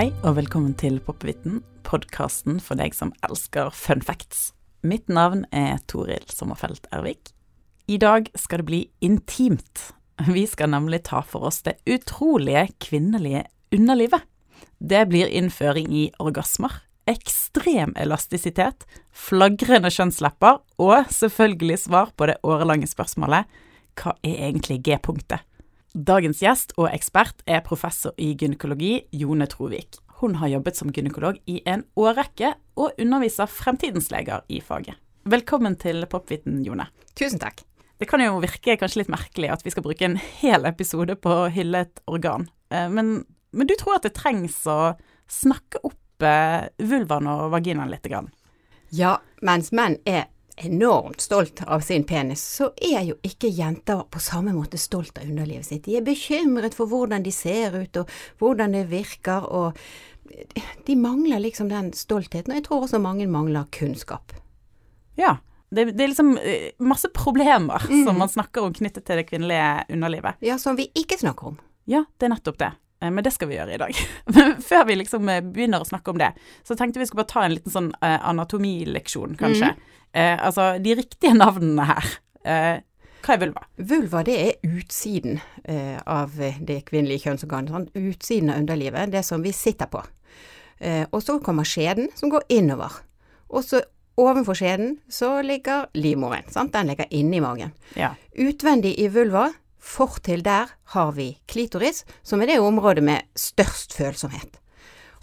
Hei og velkommen til Poppevitten, podkasten for deg som elsker fun facts. Mitt navn er Toril Sommerfelt Ervik. I dag skal det bli intimt. Vi skal nemlig ta for oss det utrolige kvinnelige underlivet. Det blir innføring i orgasmer, ekstrem elastisitet, flagrende kjønnslepper og selvfølgelig svar på det årelange spørsmålet hva er egentlig G-punktet? Dagens gjest og ekspert er professor i gynekologi Jone Trovik. Hun har jobbet som gynekolog i en årrekke og underviser fremtidens leger i faget. Velkommen til Popviten, Jone. Tusen takk. Det kan jo virke kanskje litt merkelig at vi skal bruke en hel episode på å hylle et organ, eh, men, men du tror at det trengs å snakke opp eh, vulvaen og vaginaen litt? Grann. Ja, mens menn er enormt stolt av sin penis, så er jo ikke jenter på samme måte stolt av underlivet sitt. De er bekymret for hvordan de ser ut og hvordan det virker, og de mangler liksom den stoltheten. Og jeg tror også mange mangler kunnskap. Ja. Det, det er liksom eh, masse problemer mm. som man snakker om knyttet til det kvinnelige underlivet. Ja, som vi ikke snakker om. Ja, det er nettopp det. Eh, men det skal vi gjøre i dag. Men før vi liksom eh, begynner å snakke om det, så tenkte vi skulle bare ta en liten sånn anatomileksjon, kanskje. Mm. Eh, altså, de riktige navnene her. Eh, hva er vulva? Vulva det er utsiden eh, av det kvinnelige kjønnsorganet. Sånn. Utsiden av underlivet, det som vi sitter på. Eh, og så kommer skjeden, som går innover. Og så ovenfor skjeden så ligger livmoren. Sant? Den ligger inni magen. Ja. Utvendig i vulva, fortil der, har vi klitoris, som er det området med størst følsomhet.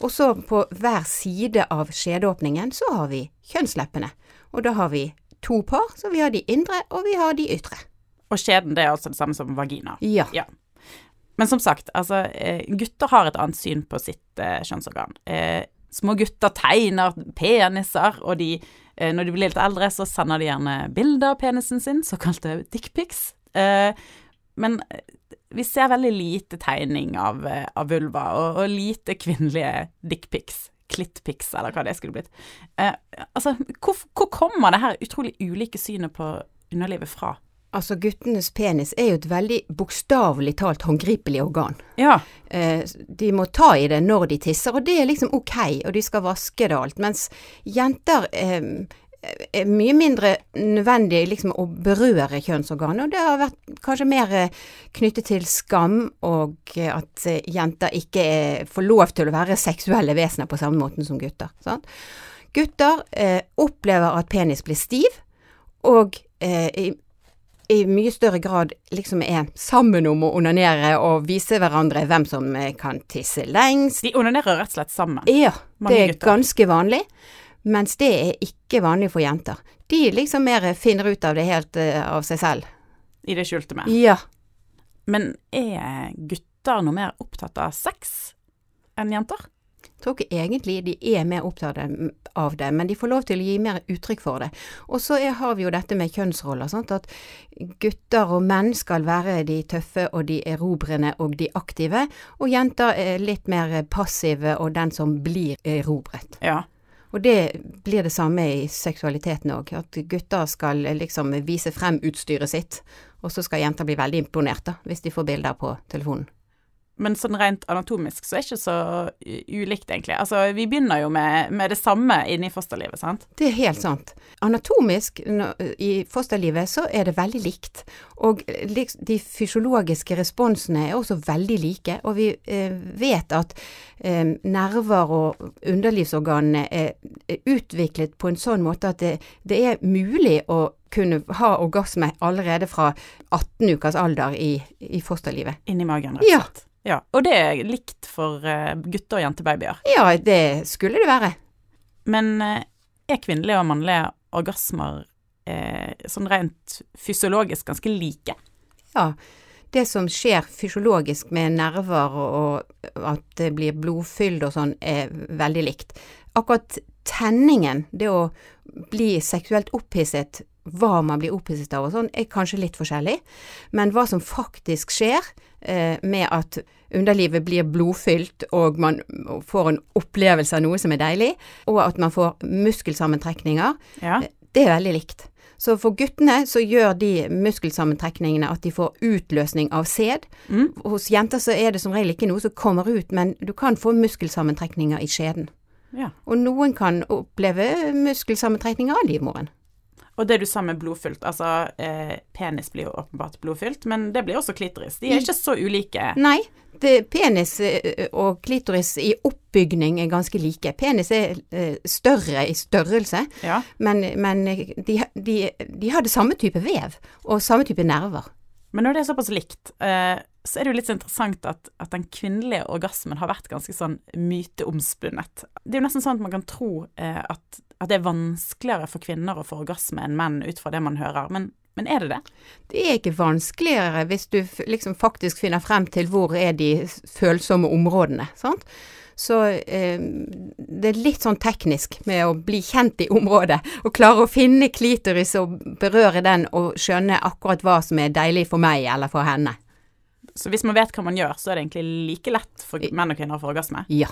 Og så på hver side av skjedeåpningen så har vi kjønnsleppene. Og da har vi to par, så vi har de indre, og vi har de ytre. Og skjeden det er altså det samme som vagina? Ja. ja. Men som sagt, altså, eh, gutter har et annet syn på sitt eh, kjønnsorgan. Eh, små gutter tegner peniser, og de, eh, når de blir litt eldre, så sender de gjerne bilder av penisen sin, såkalte dickpics. Eh, men eh, vi ser veldig lite tegning av, av vulva, og, og lite kvinnelige dickpics klittpics, eller hva det skulle blitt. Eh, altså, hvor, hvor, kommer det her utrolig ulike synet på underlivet fra? Altså, guttenes penis er jo et veldig bokstavelig talt håndgripelig organ. Ja. Eh, de må ta i det når de tisser, og det er liksom ok, og de skal vaske det og alt. Mens jenter eh, er mye mindre nødvendig liksom å berøre kjønnsorganet, og det har vært kanskje mer eh, knyttet til skam og eh, at eh, jenter ikke får lov til å være seksuelle vesener på samme måten som gutter. Sant? Gutter eh, opplever at penis blir stiv, og eh, i, i, mye større grad liksom er sammen om å onanere og vise hverandre hvem som kan tisse lengst. De onanerer rett og slett sammen? Ja, det er gutter. ganske vanlig. Mens det er ikke vanlig for jenter. De liksom mer finner ut av det helt uh, av seg selv. I det skjulte med? Ja. Men er gutter noe mer opptatt av sex enn jenter? Jeg tror ikke egentlig de er mer opptatt av det, men de får lov til å gi mer uttrykk for det. Og så har vi jo dette med kjønnsroller, sant? at gutter og menn skal være de tøffe og de erobrende og de aktive, og jenter er litt mer passive og den som blir erobret. Ja. Og det blir det samme i seksualiteten òg. At gutter skal liksom vise frem utstyret sitt, og så skal jenter bli veldig imponert da, hvis de får bilder på telefonen. Men sånn rent anatomisk så er det ikke så ulikt, egentlig. Altså, vi begynner jo med, med det samme inni fosterlivet, sant? Det er helt sant. Anatomisk i fosterlivet så er det veldig likt. Og de fysiologiske responsene er også veldig like. Og vi eh, vet at eh, nerver og underlivsorganene er, er, utviklet på en sånn måte at det, det er mulig å kunne ha orgasme allerede fra 18 ukers alder i, i fosterlivet. Inni magen, rett og slett. Ja. Ja, Og det er likt for uh, gutte- og jentebabyer? Ja, det skulle det være. Men uh, er kvinnelige og mannlige orgasmer eh, sånn rent fysiologisk ganske like? Ja. Det som skjer fysiologisk med nerver og at det blir blodfylld og sånn, er veldig likt. Akkurat tenningen, det å bli seksuelt opphisset, hva man blir opphisset av og sånn, er kanskje litt forskjellig. Men hva som faktisk skjer eh, med at underlivet blir blodfylt og man får en opplevelse av noe som er deilig, og at man får muskelsammentrekninger, ja. Eh, det er veldig likt. Så for guttene så gjør de muskelsammentrekningene at de får utløsning av sæd. Mm. Hos jenter så er det som regel ikke noe som kommer ut, men du kan få muskelsammentrekninger i skjeden. Ja. Og noen kan oppleve muskelsammentrekninger av livmoren. Og det du sa med blodfylt, altså eh, penis blir jo åpenbart blodfylt, men det blir også klitoris. De er ikke så ulike. Nei, det, penis eh, og klitoris i oppbygning er ganske like. Penis er eh, større i størrelse, Ja. men, men de, de, de har det samme type vev og samme type nerver. Men når det er såpass likt, eh, så er det jo litt så interessant at, at den kvinnelige orgasmen har vært ganske sånn myteomspunnet. Det er jo nesten sånn at man kan tro eh, at, at det er vanskeligere for kvinner å få orgasme enn menn ut fra det man hører, men, men er det det? Det er ikke vanskeligere hvis du liksom faktisk finner frem til hvor er de følsomme områdene. Sant? Så eh, det er litt sånn teknisk med å bli kjent i området, og klare å finne klitoris og berøre den og skjønne akkurat hva som er deilig for meg eller for henne. Så hvis man vet hva man gjør, så er det egentlig like lett for menn og kvinner å få orgasme. Ja.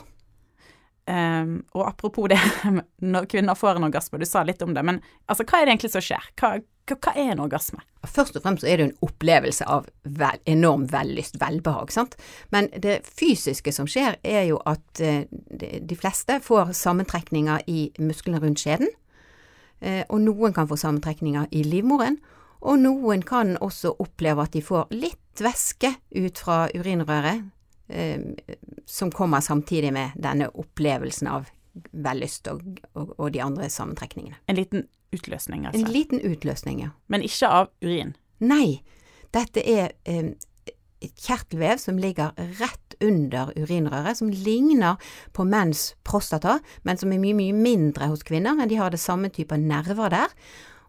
Ehm, og apropos det, når kvinner får en orgasme, du sa litt om det, men altså, hva er det egentlig som skjer? Hva, hva, hva er en orgasme? Først og fremst er det en opplevelse av vel, enorm vellyst, velbehag, sant. Men det fysiske som skjer er jo at eh, de, fleste får sammentrekninger i musklene rundt skjeden. Eh, og noen kan få sammentrekninger i livmoren. Og noen kan også oppleve at de får litt væske ut fra urinrøret, som kommer samtidig med denne opplevelsen av vellyst og, og, og de andre sammentrekningene. En liten utløsning, En altså. liten utløsning, ja. Men ikke av urin. Nei, dette er eh, et kjertelvev som ligger rett under urinrøret, som ligner på menns prostata, men som er mye, mye mindre hos kvinner, men de har det samme type nerver der.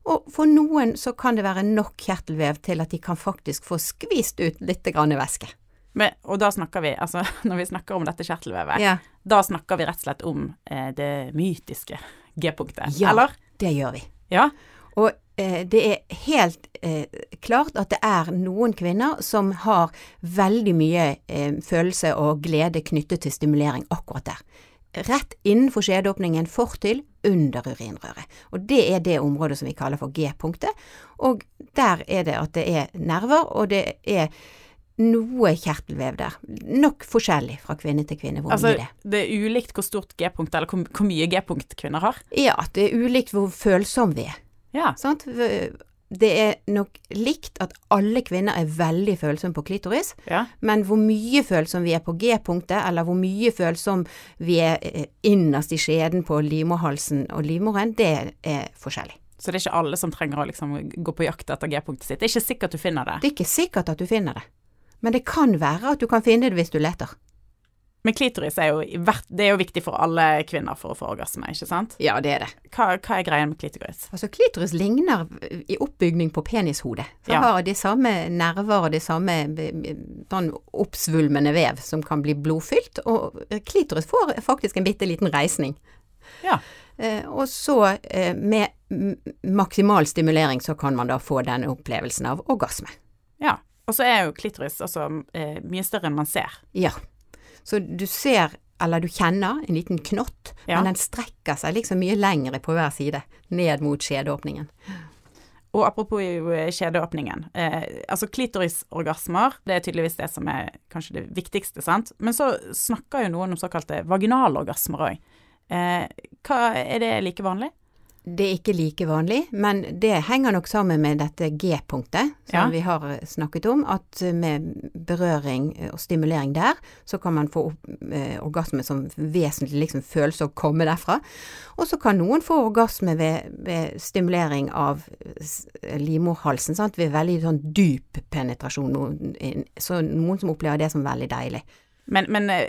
Og for noen så kan det være nok kjertelvev til at de kan faktisk få skvist ut litt væske. Men, og da snakker vi, altså når vi snakker om dette kjertelvevet, Ja, da snakker vi rett og slett om eh, det mytiske G-punktet, Ja. eller? det gjør vi. Ja. Og eh, det er helt eh, klart at det er noen kvinner som har veldig mye eh, følelse og glede knyttet til stimulering akkurat der. Rett innenfor skjedeåpningen fortil under urinrøret. Og det er det området som vi kaller for G-punktet. Og der er det at det er nerver, og det er noe kjertelvev der. Nok forskjellig fra kvinne til kvinne hvor Altså, mye det er. det er ulikt hvor stort G-punkt, eller hvor, hvor mye G-punkt kvinner har. Ja, det er ulikt hvor følsom vi er. Ja. Sant? Det er nok likt at alle kvinner er veldig følsomme på klitoris, ja. men hvor mye følsom vi er på G-punktet, eller hvor mye følsom vi er eh, innerst i skjeden på livmorhalsen og livmoren, det er forskjellig. Så det er ikke alle som trenger å liksom gå på jakt etter G-punktet sitt. Det er ikke sikkert du finner det. Det er ikke sikkert at du finner det, men det kan være at du kan finne det hvis du leter. Men klitoris er jo, det er jo viktig for alle kvinner for å få orgasme, ikke sant? Ja, det er det. Hva, hva er greien med klitoris? Altså, klitoris ligner i oppbygning på penishodet. Så Ja. har de samme nerver og det samme sånn oppsvulmende vev som kan bli blodfylt, og klitoris får faktisk en bitte liten reisning. Ja. Eh, og så, eh, med maksimal stimulering, så kan man da få denne opplevelsen av orgasme. Og så er jo klitoris altså eh, mye større enn man ser. Ja. Så du ser, eller du kjenner, en liten knott, Ja. men den strekker seg liksom mye lengre på hver side, ned mot skjedeåpningen. Og apropos skjedeåpningen. kjedeåpningen. Eh, altså klitorisorgasmer, det er tydeligvis det som er kanskje det viktigste, sant. Men så snakker jo noen om såkalte vaginalorgasmer òg. Eh, hva er det like vanlig? Det er ikke like vanlig, men det henger nok sammen med dette G-punktet som Ja. vi har snakket om, at med berøring og stimulering der, så kan man få eh, orgasme som vesentlig liksom følelse å komme derfra. Og så kan noen få orgasme ved, ved stimulering av livmorhalsen, sant? ved veldig sånn dyp penetrasjon, så noen som opplever det som veldig deilig. Men, men eh,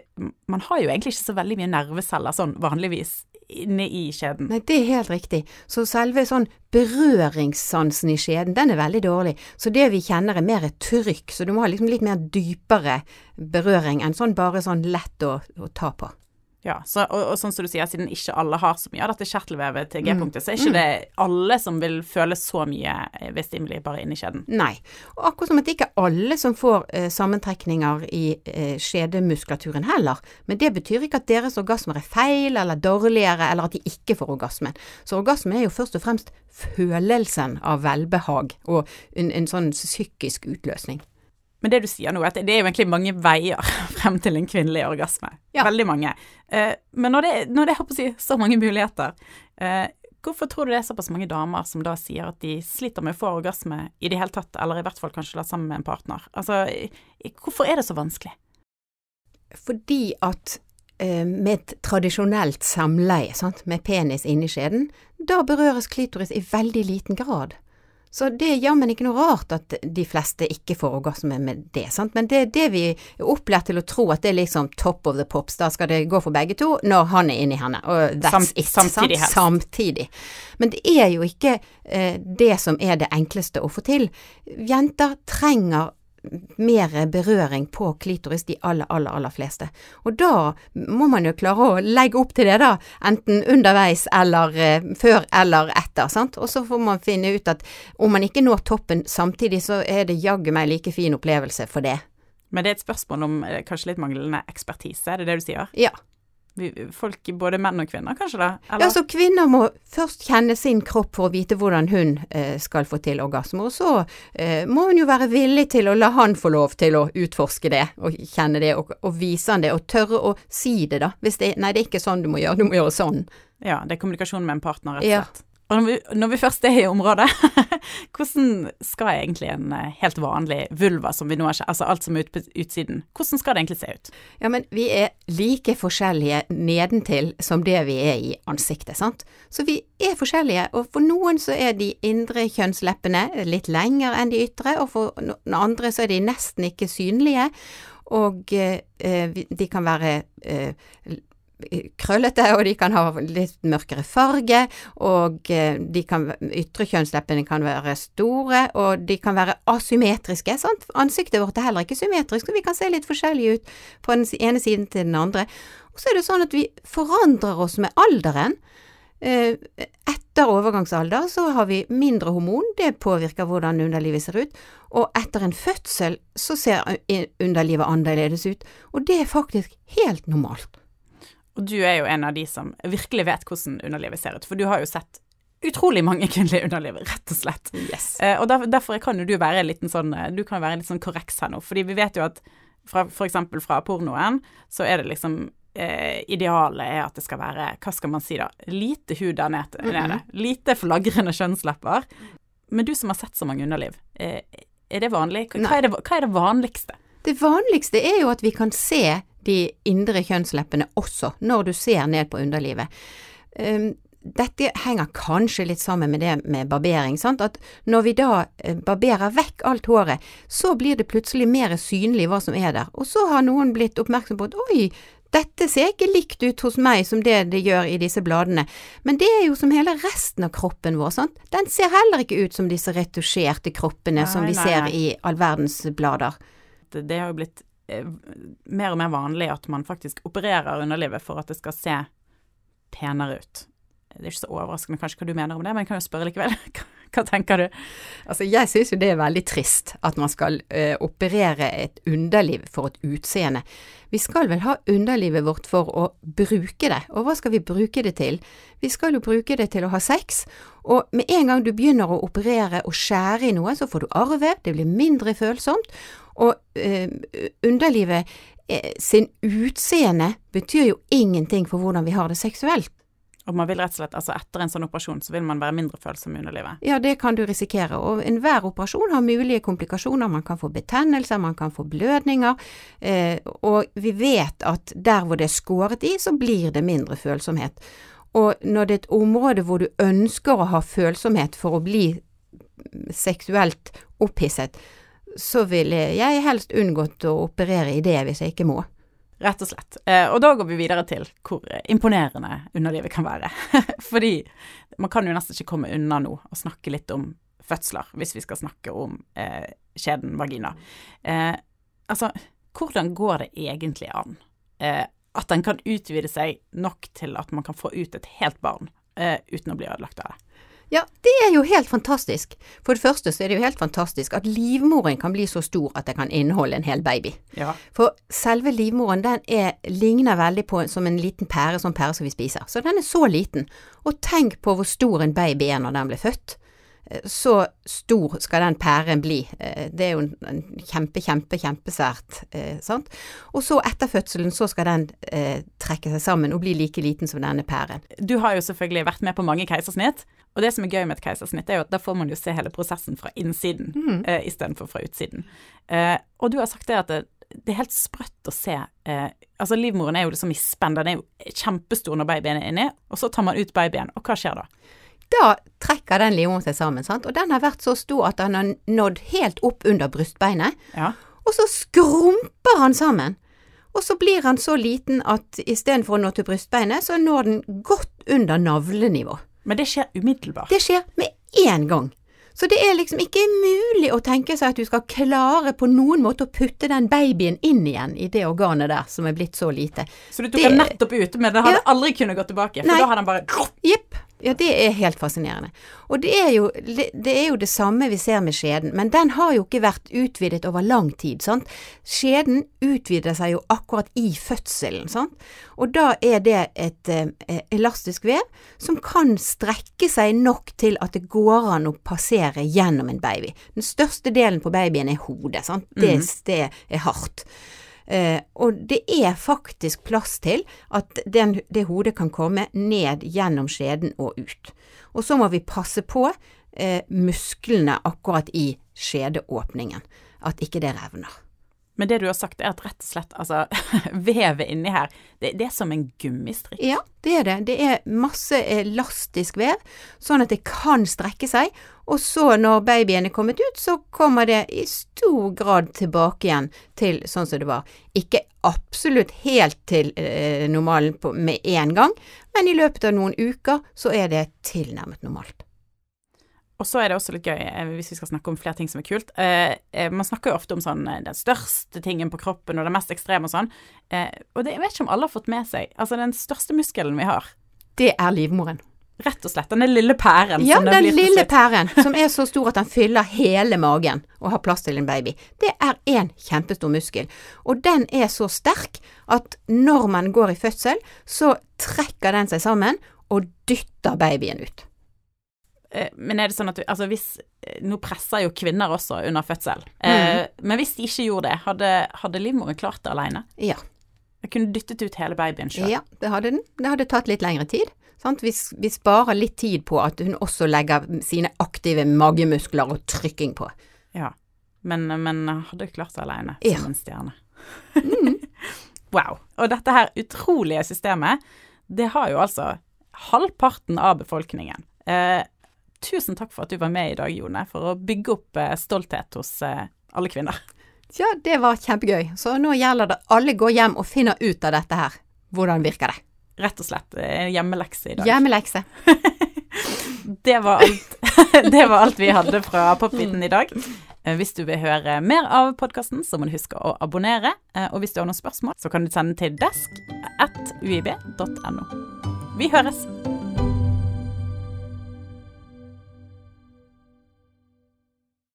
man har jo egentlig ikke så veldig mye nerveceller sånn vanligvis inne i skjeden. Nei, det er helt riktig. Så selve sånn berøringssansen i skjeden, den er veldig dårlig. Så det vi kjenner er mer et trykk, så du må ha liksom litt mer dypere berøring enn sånn bare sånn lett å, å ta på. Ja, så, og, og, sånn som du sier, siden ikke alle har så mye av dette kjertelvevet til Mm. G-punktet, så er ikke det alle som vil føle så mye eh, ved stimuli bare inni skjeden. Nei. Og akkurat som at det ikke er alle som får eh, sammentrekninger i eh, skjedemuskulaturen heller. Men det betyr ikke at deres orgasmer er feil eller dårligere, eller at de ikke får orgasmen. Så orgasmen er jo først og fremst følelsen av velbehag og en, en sånn psykisk utløsning. Men det du sier nå, er at det er jo egentlig mange veier frem til en kvinnelig orgasme. Ja. Veldig mange. Eh, men når det, når det er si, så mange muligheter, eh, hvorfor tror du det er såpass mange damer som da sier at de sliter med å få orgasme i det hele tatt, eller i hvert fall kanskje la sammen med en partner? Altså, hvorfor er det så vanskelig? Fordi at eh, med et tradisjonelt samleie, sant, med penis inni skjeden, da berøres klitoris i veldig liten grad. Så det er jammen ikke noe rart at de fleste ikke får orgasme med det, sant. Men det er det vi er opplært til å tro at det er liksom top of the pops. Da skal det gå for begge to når han er inni henne. Og that's Samt, it. samtidig sant? Samtidig. Men det er jo ikke eh, det som er det enkleste å få til. Jenter trenger mer berøring på klitoris, de aller, aller, aller fleste. Og da må man jo klare å legge opp til det, da. Enten underveis eller eh, før eller etter, sant. Og så får man finne ut at om man ikke når toppen samtidig, så er det jaggu meg like fin opplevelse for det. Men det er et spørsmål om eh, kanskje litt manglende ekspertise, er det det du sier? Ja. Folk, både menn og kvinner, kanskje da? Ja, så kvinner må først kjenne sin kropp for å vite hvordan hun eh, skal få til orgasme, og så eh, må hun jo være villig til å la han få lov til å utforske det, og kjenne det, og, og vise han det, og tørre å si det, da. Hvis det Nei, det er ikke sånn du må gjøre, du må gjøre sånn. Ja, det er kommunikasjon med en partner, rett og Ja. Og når vi, når vi først er i området, hvordan skal egentlig en eh, helt vanlig vulva som vi nå har altså alt som er ut på utsiden, hvordan skal det egentlig se ut? Ja, men vi er like forskjellige nedentil som det vi er i ansiktet, sant. Så vi er forskjellige, og for noen så er de indre kjønnsleppene litt lengre enn de ytre, og for noen andre så er de nesten ikke synlige, og eh, de kan være eh, krøllete, og de kan ha litt mørkere farge, og eh, de kan, ytre kjønnsleppene kan være store, og de kan være asymmetriske. Sant? Ansiktet vårt er heller ikke symmetrisk, og vi kan se litt forskjellige ut fra den ene siden til den andre. Og så er det sånn at vi forandrer oss med alderen. Eh, Etter overgangsalder så har vi mindre hormon, det påvirker hvordan underlivet ser ut, og etter en fødsel så ser underlivet annerledes ut, og det er faktisk helt normalt. Og du er jo en av de som virkelig vet hvordan underlivet ser ut, for du har jo sett utrolig mange kvinnelige underliv, rett og slett. Yes. Eh, og der, derfor kan jo du være en liten sånn eh, Du kan være litt sånn korreks her nå, fordi vi vet jo at fra, for eksempel fra pornoen, så er det liksom eh, Idealet er at det skal være, hva skal man si da, lite hud der nede. nede. Lite flagrende kjønnslepper. Men du som har sett så mange underliv, eh, er det vanlig? Hva, hva, er det, hva er det vanligste? Det vanligste er jo at vi kan se de indre kjønnsleppene også, når du ser ned på underlivet. Um, dette henger kanskje litt sammen med det med barbering, sant? at når vi da eh, barberer vekk alt håret, så blir det plutselig mer synlig hva som er der, og så har noen blitt oppmerksom på at oi, dette ser ikke likt ut hos meg som det det gjør i disse bladene, men det er jo som hele resten av kroppen vår, sant. Den ser heller ikke ut som disse retusjerte kroppene som vi nei, ser i all verdens blader. Det, det har jo blitt mer og mer vanlig at man faktisk opererer underlivet for at det skal se penere ut. Det er ikke så overraskende kanskje hva du mener om det, men jeg kan jo spørre likevel. Hva, tenker du? Altså, jeg syns jo det er veldig trist at man skal eh, operere et underliv for et utseende. Vi skal vel ha underlivet vårt for å bruke det, og hva skal vi bruke det til? Vi skal jo bruke det til å ha sex, og med en gang du begynner å operere og skjære i noe, så får du arve, det blir mindre følsomt, og eh, underlivet eh, sin utseende betyr jo ingenting for hvordan vi har det seksuelt. Og man vil rett og slett, altså etter en sånn operasjon, så vil man være mindre følsom i underlivet. Ja, det kan du risikere, og enhver operasjon har mulige komplikasjoner. Man kan få betennelser, man kan få blødninger, eh, og vi vet at der hvor det er skåret i, så blir det mindre følsomhet. Og når det er et område hvor du ønsker å ha følsomhet for å bli seksuelt opphisset, så ville jeg helst unngått å operere i det hvis jeg ikke må. Rett og slett. Eh, og da går vi videre til hvor imponerende underlivet kan være. Fordi man kan jo nesten ikke komme unna nå og snakke litt om fødsler, hvis vi skal snakke om eh, skjeden vagina. Eh, altså, hvordan går det egentlig an? Eh, at den kan utvide seg nok til at man kan få ut et helt barn eh, uten å bli ødelagt av det. Ja, det er jo helt fantastisk. For det første så er det jo helt fantastisk at livmoren kan bli så stor at det kan inneholde en hel baby. Ja. For selve livmoren den er, ligner veldig på som en liten pære, sånn pære som vi spiser. Så den er så liten. Og tenk på hvor stor en baby er når den blir født. Eh, Så stor skal den pæren bli. Eh, Det er jo en- kjempe, kjempe, kjempesvært. eh, sant? Og så etter fødselen så skal den eh, trekke seg sammen og bli like liten som denne pæren. Du har jo selvfølgelig vært med på mange keisersnitt, og det som er gøy med et keisersnitt, er jo at da får man jo se hele prosessen fra innsiden Mm. eh, istedenfor fra utsiden. Eh, og du har sagt det at det, det er helt sprøtt å se eh, Altså, livmoren er jo liksom i spenn, den er jo kjempestor når babyen er inni, og så tar man ut babyen, og hva skjer da? Da trekker den livmoren seg sammen, sant? og den har vært så stor at den har nådd helt opp under brystbeinet. Ja. Og så skrumper han sammen. Og så blir han så liten at istedenfor å nå til brystbeinet, så når den godt under navlenivå. Men det skjer umiddelbart. Det skjer med én gang. Så det er liksom ikke mulig å tenke seg at du skal klare på noen måte å putte den babyen inn igjen i det organet der som er blitt så lite. Så du tok det- den nettopp ut, men den hadde Ja. aldri kunnet gå tilbake, for Nei. da hadde den bare Jepp. Ja, det er helt fascinerende. Og det er, jo, det er jo det samme vi ser med skjeden, men den har jo ikke vært utvidet over lang tid, sant. Skjeden utvider seg jo akkurat i fødselen, sant. Og da er det et eh, elastisk vev som kan strekke seg nok til at det går an å passere gjennom en baby. Den største delen på babyen er hodet, sant. Det, det er hardt. Eh, og det er faktisk plass til at den, det hodet kan komme ned gjennom skjeden og ut. Og så må vi passe på eh, musklene akkurat i skjedeåpningen, at ikke det revner. Men det du har sagt er at rett og slett, altså, vevet inni her, det, det er som en gummistrikk. Ja, det er det. Det er masse elastisk vev, sånn at det kan strekke seg. Og så når babyen er kommet ut, så kommer det i stor grad tilbake igjen til sånn som det var. Ikke absolutt helt til eh, normalen med en gang, men i løpet av noen uker så er det tilnærmet normalt. Og så er det også litt gøy, eh, hvis vi skal snakke om flere ting som er kult. Eh, eh, man snakker jo ofte om sånn eh, den største tingen på kroppen og det mest ekstreme og sånn. Eh, og det, jeg vet ikke om alle har fått med seg Altså, den største muskelen vi har, Det er livmoren. rett og slett, den lille pæren Ja, den lille pæren som er så stor at den fyller hele magen og har plass til en baby. Det er en kjempestor muskel, og den er så sterk at når man går i fødsel, så trekker den seg sammen og dytter babyen ut. Eh, Men er det sånn at du, altså hvis eh, Nå presser jo kvinner også under fødsel. Eh, Men hvis de ikke gjorde det, hadde, hadde livmoren klart det alene? Ja, Jeg kunne dyttet ut hele babyen sjøl. ja, det hadde den. Det hadde tatt litt lengre tid. Sant? Vi, vi sparer litt tid på at hun også legger sine aktive magemuskler og trykking på. Ja. Men, men hadde klart det alene, Ja. som en stjerne. wow. Og dette her utrolige systemet, det har jo altså halvparten av befolkningen. Eh, tusen takk for at du var med i dag, Jone, for å bygge opp eh, stolthet hos eh, alle kvinner. Ja, det var kjempegøy. Så nå gjelder det alle går hjem og finner ut av dette her. Hvordan virker det? Rett og slett eh, hjemmelekse i dag. Hjemmelekse. Det var alt, det var alt vi hadde fra Popviten i dag. Hvis du vil høre mer av podkasten, så må du huske å abonnere. Og hvis du har noen spørsmål, så kan du sende til desk at uib.no. Vi høres!